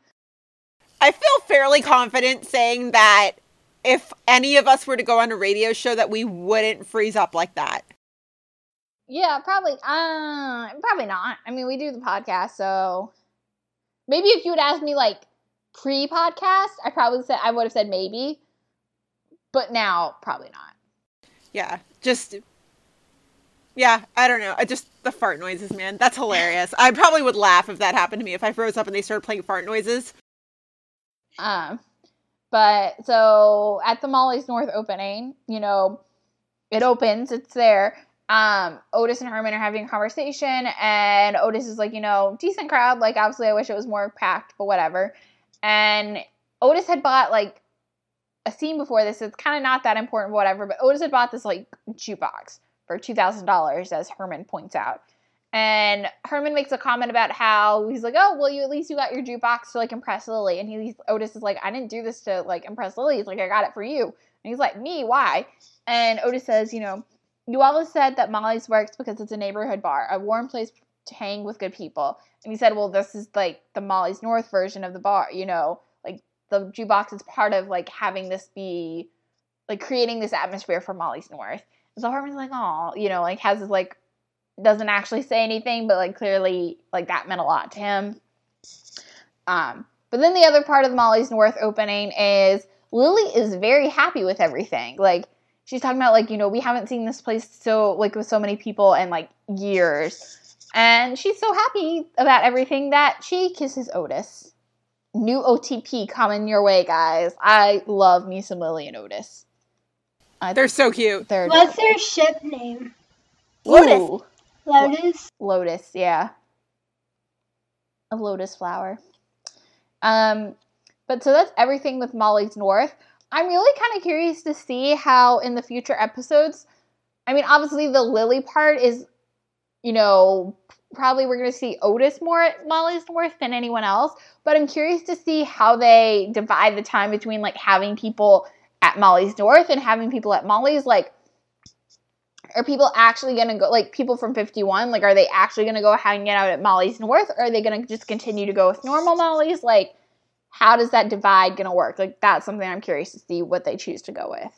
I feel fairly confident saying that if any of us were to go on a radio show that we wouldn't freeze up like that. Yeah, probably. Uh, probably not. I mean, we do the podcast, so maybe if you would ask me like pre-podcast, I probably said I would have said maybe, but now probably not. Yeah, just yeah, I don't know. I just the fart noises, man. That's hilarious. I probably would laugh if that happened to me if I froze up and they started playing fart noises. Um, but so at the Molly's North opening, you know, it opens, it's there, um, Otis and Herman are having a conversation, and Otis is like, you know, decent crowd. Like, obviously, I wish it was more packed, but whatever. And Otis had bought like a scene before this. It's kind of not that important, whatever. But Otis had bought this like jukebox for two thousand dollars, as Herman points out. And Herman makes a comment about how he's like, "Oh, well, you at least you got your jukebox to like impress Lily." And he Otis is like, "I didn't do this to like impress Lily. He's like, I got it for you." And he's like, "Me? Why?" And Otis says, "You know, you always said that Molly's works because it's a neighborhood bar, a warm place to hang with good people." And he said, "Well, this is like the Molly's North version of the bar. You know, like the jukebox is part of like having this be like creating this atmosphere for Molly's North." And so Herman's like, "Oh, you know, like has this like." doesn't actually say anything, but like clearly like that meant a lot to him. Um, but then the other part of the Molly's North opening is Lily is very happy with everything. Like she's talking about like, you know, we haven't seen this place so like with so many people in like years. And she's so happy about everything that she kisses Otis. New OTP coming your way, guys. I love me some Lily and Otis. I, They're so cute. they're What's their ship name? Lotus. Lotus. Lotus, yeah. A lotus flower. Um, but so that's everything with Molly's North. I'm really kind of curious to see how in the future episodes. I mean, obviously the Lily part is, you know, probably we're going to see Otis more at Molly's North than anyone else. But I'm curious to see how they divide the time between like having people at Molly's North and having people at Molly's. Like, are people actually going to go like people from 51 like are they actually going to go hang out at molly's north or are they going to just continue to go with normal molly's like how does that divide going to work like that's something i'm curious to see what they choose to go with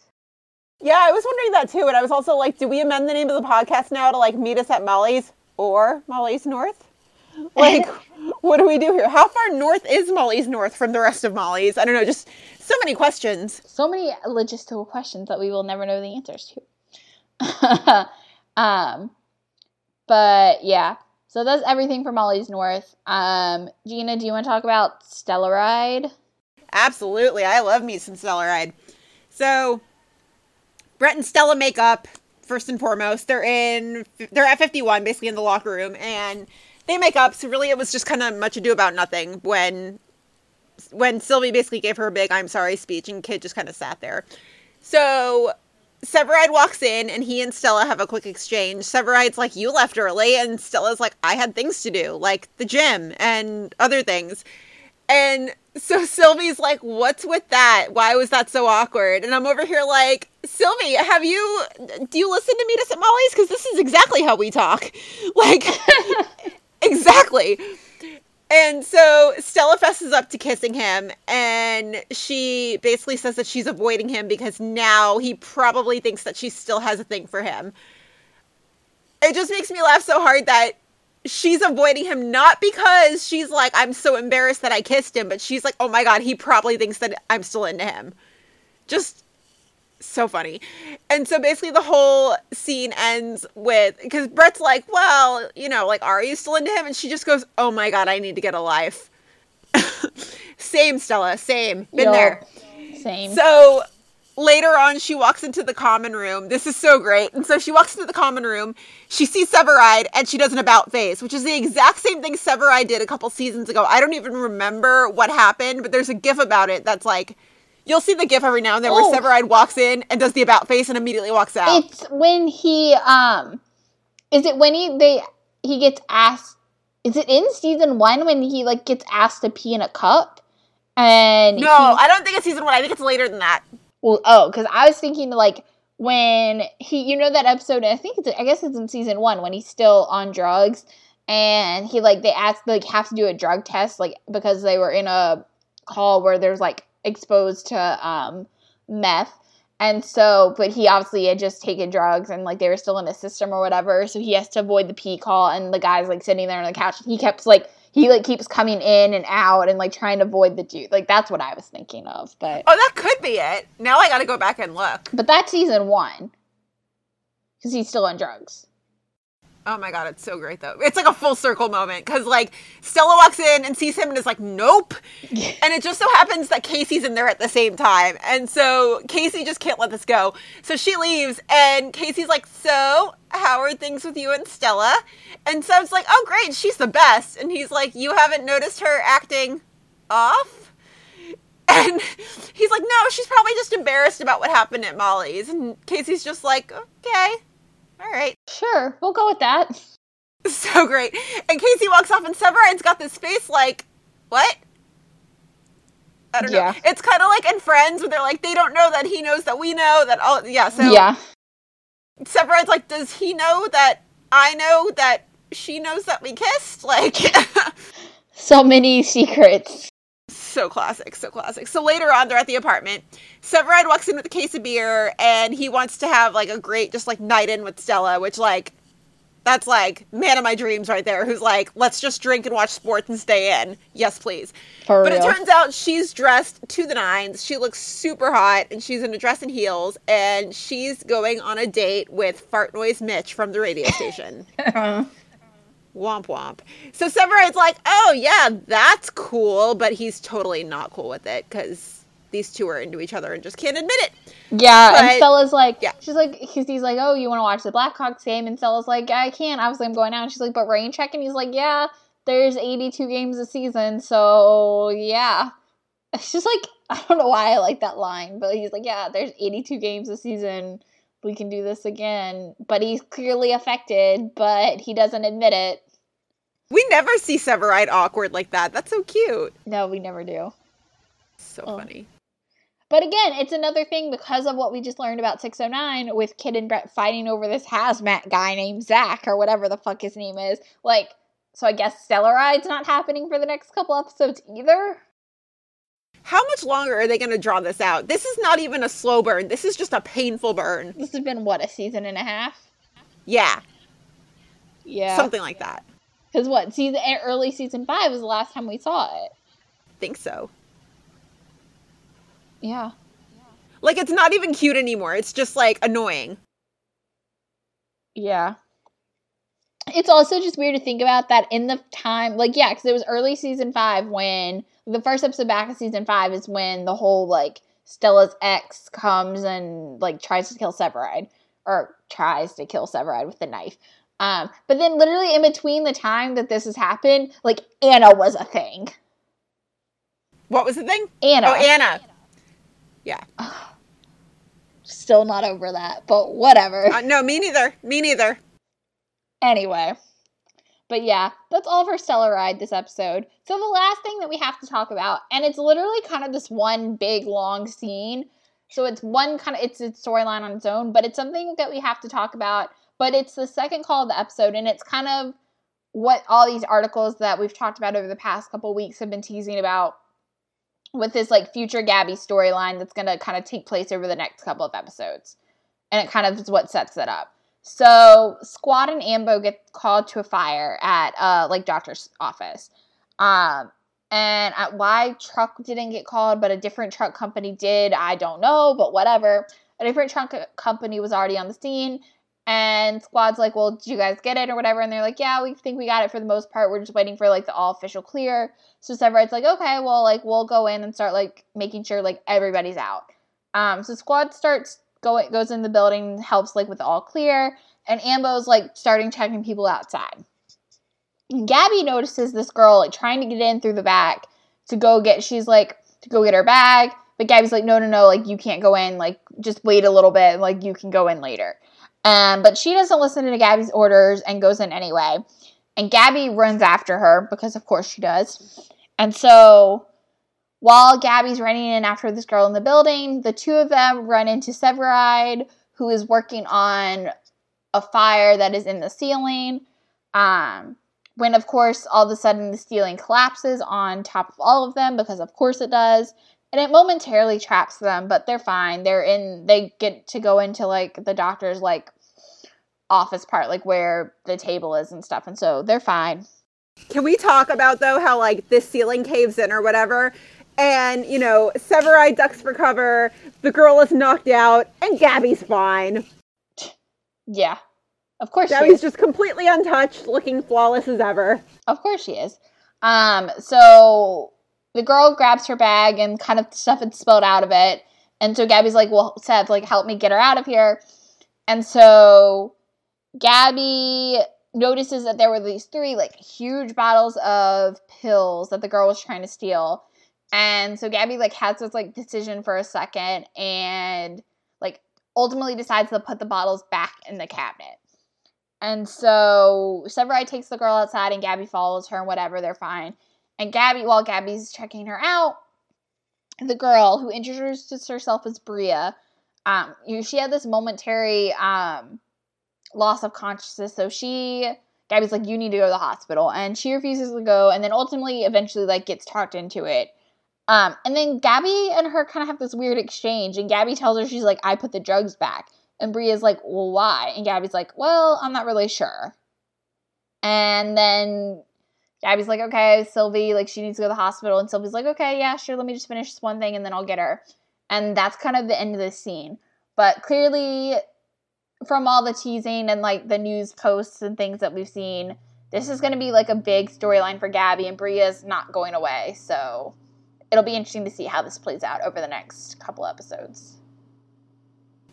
Yeah, I was wondering that too. And I was also like, do we amend the name of the podcast now to like meet us at Molly's or Molly's North? Like, what do we do here? How far north is Molly's North from the rest of Molly's? I don't know. Just so many questions. so many logistical questions that we will never know the answers to um but yeah so that's everything for molly's north um gina do you want to talk about stellaride Absolutely. I love me some Stellaride. So, Brett and Stella make up first and foremost. They're in, they're at 51, basically in the locker room, and they make up. So, really, it was just kind of much ado about nothing when, when Sylvie basically gave her a big I'm sorry speech, and Kid just kind of sat there. So, Severide walks in, and he and Stella have a quick exchange. Severide's like, You left early, and Stella's like, I had things to do, like the gym and other things. And so Sylvie's like, What's with that? Why was that so awkward? And I'm over here like, Sylvie, have you, do you listen to Meet Us at Molly's? Because this is exactly how we talk. Like, exactly. And so Stella fesses up to kissing him, and she basically says that she's avoiding him because now he probably thinks that she still has a thing for him. It just makes me laugh so hard that she's avoiding him not because she's like, I'm so embarrassed that I kissed him, but she's like, oh my god, he probably thinks that I'm still into him. Just so funny. And so basically the whole scene ends with because Brett's like, well, you know, like, are you still into him? And she just goes, oh my god, I need to get a life. same, Stella, same. Been there. same So later on, she walks into the common room. This is so great. And so she walks into the common room. She sees Severide and she does an about face, which is the exact same thing Severide did a couple seasons ago. I don't even remember what happened, but there's a gif about it that's like, you'll see the gif every now and then Oh. where Severide walks in and does the about face and immediately walks out. It's when he um is it when he they he gets asked is it in season one when he like gets asked to pee in a cup? And no, he- I don't think it's season one. I think it's later than that. well oh, because I was thinking like when he you know that episode I think it's I guess it's in season one when he's still on drugs and he like they asked like have to do a drug test like because they were in a call where there's like exposed to um meth. And so but he obviously had just taken drugs and like they were still in his system or whatever. So he has to avoid the pee call and the guy's like sitting there on the couch. He keeps like he like keeps coming in and out and like trying to avoid the dude. Like that's what i was thinking of but Oh, that could be it. Now I gotta go back and look. but that's season one. Because he's still on drugs Oh my god, it's so great though. It's like a full circle moment because like Stella walks in and sees him and is like, nope. and it just so happens that Casey's in there at the same time. And so Casey just can't let this go. So she leaves and Casey's like, so how are things with you and Stella? And so it's like, oh great, she's the best. And he's like, you haven't noticed her acting off? And he's like, no, she's probably just embarrassed about what happened at Molly's. And Casey's just like, okay, all right. sure we'll go with that So great. And Casey walks off, and Severide's got this face like, what? I don't Yeah. know. It's kind of like in Friends where they're like, they don't know that he knows that we know that all. Yeah. So yeah. Severide's like, does he know that I know that she knows that we kissed? Like, So many secrets. So classic, so classic. So later on, they're at the apartment. Severide walks in with a case of beer, and he wants to have like a great, just like night in with Stella, which like, that's like man of my dreams right there. Who's like, let's just drink and watch sports and stay in. Yes, please. For But real. it turns out she's dressed to the nines. She looks super hot, and she's in a dress and heels, and she's going on a date with Fart Noise Mitch from the radio station. womp womp. So Severide's like, oh yeah, that's cool, but he's totally not cool with it because these two are into each other and just can't admit it. Yeah, But- and Stella's like, yeah. she's like, he's, he's like, oh, you want to watch the Blackhawks game? And Stella's like, I can't. Obviously, I'm going out. And she's like, but rain check. And he's like, yeah, there's 82 games a season, so yeah. It's just like, I don't know why I like that line, but he's like, yeah, there's 82 games a season. We can do this again. But he's clearly affected, but he doesn't admit it. We never see Severide awkward like that. That's so cute. No, we never do. So Oh. funny. But again, it's another thing because of what we just learned about 609 with Kid and Brett fighting over this hazmat guy named Zach or whatever the fuck his name is. Like, so I guess Stellaride's not happening for the next couple episodes either. How much longer are they going to draw this out? This is not even a slow burn. This is just a painful burn. This has been, what, a season and a half? Yeah, Yeah. something like that. Because what, season, eh, early season five was the last time we saw it. think so. Yeah. Like it's not even cute anymore. It's just like annoying. Yeah. It's also just weird to think about that in the time, like, yeah, because it was early season five when the first episode back of season five is when the whole, like, Stella's ex comes and, like, tries to kill Severide, or tries to kill Severide with the knife. Um, but then, literally, in between the time that this has happened, like, Anna was a thing. What was the thing? Anna. Oh, Anna. Yeah. Still not over that, but whatever. Uh, no, me neither. Me neither. Anyway. But yeah, that's all for Stellaride this episode. So the last thing that we have to talk about, and it's literally kind of this one big long scene. So it's one kind of it's its storyline on its own, but it's something that we have to talk about. But it's the second call of the episode, and it's kind of what all these articles that we've talked about over the past couple weeks have been teasing about with this like future Gabby storyline that's gonna kind of take place over the next couple of episodes. And it kind of is what sets it up. So Squad and Ambo get called to a fire at uh like doctor's office. Um and at why truck didn't get called, but a different truck company did, I don't know, but whatever. A different truck company was already on the scene, and Squad's like, "Well, did you guys get it or whatever?" And they're like, "Yeah, we think we got it for the most part. We're just waiting for like the all official clear." So Severide's like, "Okay, well, like we'll go in and start like making sure like everybody's out." Um, so Squad starts going goes in the building, helps like with the all clear, and Ambo's like starting checking people outside. And Gabby notices this girl like trying to get in through the back to go get. She's like to go get her bag, but Gabby's like, no, no, no, like you can't go in. Like just wait a little bit. Like you can go in later. Um, but she doesn't listen to Gabby's orders and goes in anyway. And Gabby runs after her because of course she does. And so while Gabby's running in after this girl in the building, the two of them run into Severide, who is working on a fire that is in the ceiling. Um, when of course all of a sudden the ceiling collapses on top of all of them because of course it does and it momentarily traps them but they're fine they're in they get to go into like the doctor's like office part like where the table is and stuff and so they're fine Can we talk about though how like this ceiling caves in or whatever? And you know, Severide ducks for cover, the girl is knocked out, and Gabby's fine. yeah of course she Gabby's is. just completely untouched, looking flawless as ever. Of course she is. Um, so the girl grabs her bag and kind of stuff had spilled out of it. And so Gabby's like, Well, Seth, like, help me get her out of here. And so Gabby notices that there were these three, like, huge bottles of pills that the girl was trying to steal. And so Gabby, like, has this, like, decision for a second and, like, ultimately decides to put the bottles back in the cabinet. And so Severide takes the girl outside and Gabby follows her and whatever, they're fine. And Gabby, while Gabby's checking her out, the girl who introduces herself as Bria, um, you, she had this momentary um, loss of consciousness. So she, Gabby's like, you need to go to the hospital. And she refuses to go and then ultimately, eventually, like, gets talked into it. Um, and then Gabby and her kind of have this weird exchange. And Gabby tells her, she's like, I put the drugs back. And Bria's like, well, why? And Gabby's like, well, I'm not really sure. And then Gabby's like, okay, Sylvie, like, she needs to go to the hospital. And Sylvie's like, okay, yeah, sure, let me just finish this one thing and then I'll get her. And that's kind of the end of the scene. But clearly, from all the teasing and like the news posts and things that we've seen, this is going to be like a big storyline for Gabby, and Bria's not going away. So it'll be interesting to see how this plays out over the next couple episodes.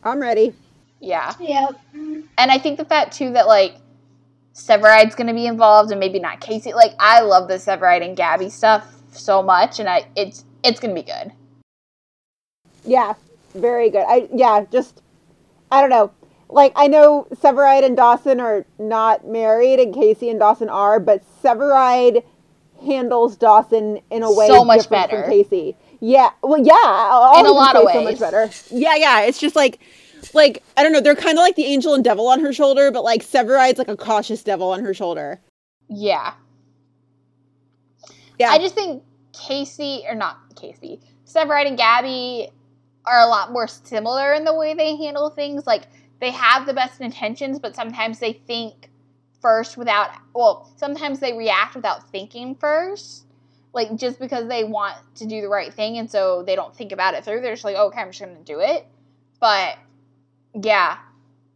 I'm ready. Yeah. Yep. And I think the fact too that like Severide's gonna be involved and maybe not Casey. Like I love the Severide and Gabby stuff so much and I it's it's gonna be good. Yeah, very good. I yeah, just I don't know. Like I know Severide and Dawson are not married, and Casey and Dawson are, but Severide handles Dawson in a way So much different better. from Casey. Yeah, well, yeah, all In a lot of say so much better. Yeah, yeah. It's just like, like I don't know. They're kind of like the angel and devil on her shoulder, but like Severide's like a cautious devil on her shoulder. Yeah. Yeah, I just think Casey or not Casey, Severide and Gabby are a lot more similar in the way they handle things. Like they have the best intentions, but sometimes they think first without well, sometimes they react without thinking first. Like just because they want to do the right thing and so they don't think about it through. They're just like, okay, I'm just gonna do it. But yeah.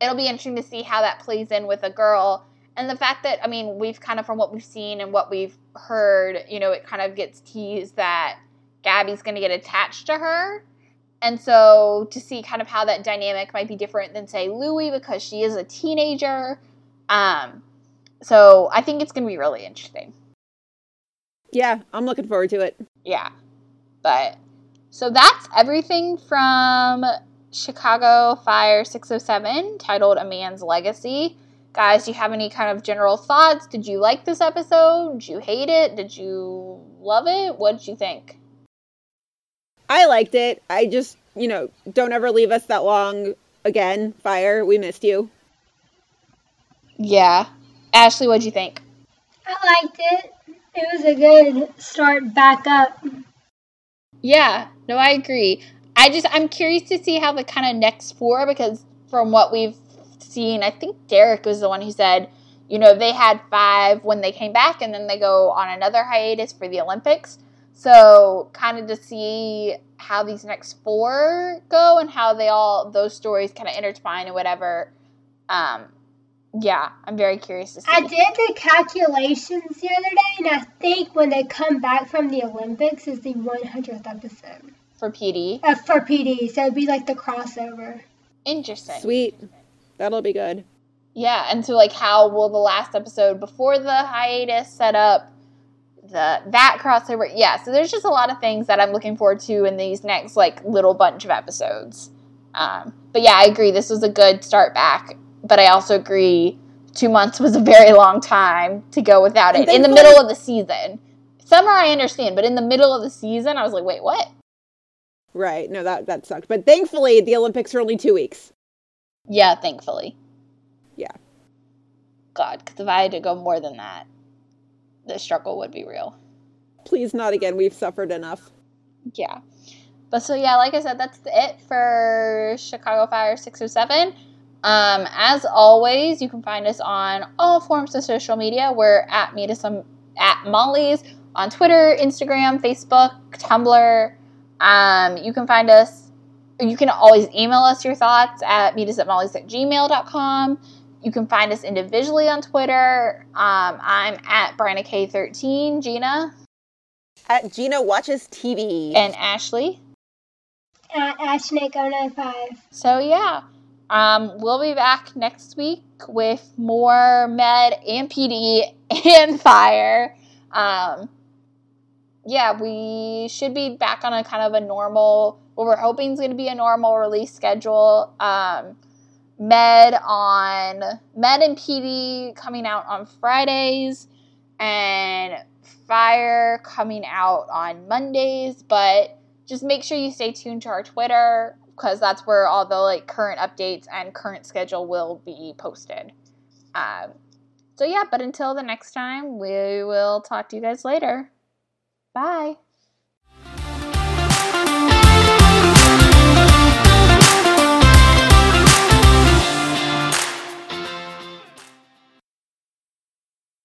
It'll be interesting to see how that plays in with a girl. And the fact that I mean, we've kind of from what we've seen and what we've heard, you know, it kind of gets teased that Gabby's going to get attached to her. And so to see kind of how that dynamic might be different than say Louie because she is a teenager. Um so I think it's going to be really interesting. yeah. I'm looking forward to it. Yeah. But so that's everything from Chicago Fire 607 titled A Man's Legacy. Guys, do you have any kind of general thoughts? Did you like this episode? Did you hate it? Did you love it? What did you think? I liked it. I just, you know, don't ever leave us that long again. Fire, we missed you. Yeah. Ashley, what'd you think? I liked it. It was a good start back up. Yeah, no, I agree. I just I'm curious to see how the kind of next four because from what we've seen, I think Derek was the one who said, you know, they had five when they came back and then they go on another hiatus for the Olympics. So kind of to see how these next four go and how they all those stories kind of intertwine and whatever. Um, yeah, I'm very curious to see. I did the calculations the other day, and I think when they come back from the Olympics is the 100th episode for PD. uh, for PD. So it'd be like the crossover. Interesting. Sweet. That'll be good. Yeah, and so like how will the last episode before the hiatus set up the that crossover? Yeah, so there's just a lot of things that I'm looking forward to in these next like little bunch of episodes. Um, but yeah, I agree. This was a good start back, but I also agree two months was a very long time to go without it in the middle of the season. Summer I understand, but in the middle of the season, I was like, wait, what? Right. No, that that sucked. But thankfully, the Olympics are only two weeks. Yeah, thankfully. Yeah. God, because if I had to go more than that, the struggle would be real. Please, not again. We've suffered enough. Yeah. But so yeah, like I said, that's it for Chicago Fire 607. Um, as always, you can find us on all forms of social media. We're at meet us some at Molly's on Twitter, Instagram, Facebook, Tumblr. Um, you can find us. You can always email us your thoughts at meet us at molly's at gmail.com. You can find us individually on Twitter. Um, I'm at Brianna K13, Gina, At Gina watches TV. and Ashley. At Ashnick095. So yeah, um, we'll be back next week with more med and PD and fire. Um, yeah, we should be back on a kind of a normal. What we're hoping is going to be a normal release schedule. Um, Med on Med and PD coming out on Fridays, and Fire coming out on Mondays. But just make sure you stay tuned to our Twitter because that's where all the like current updates and current schedule will be posted. Um, so yeah, but until the next time, we will talk to you guys later. Bye.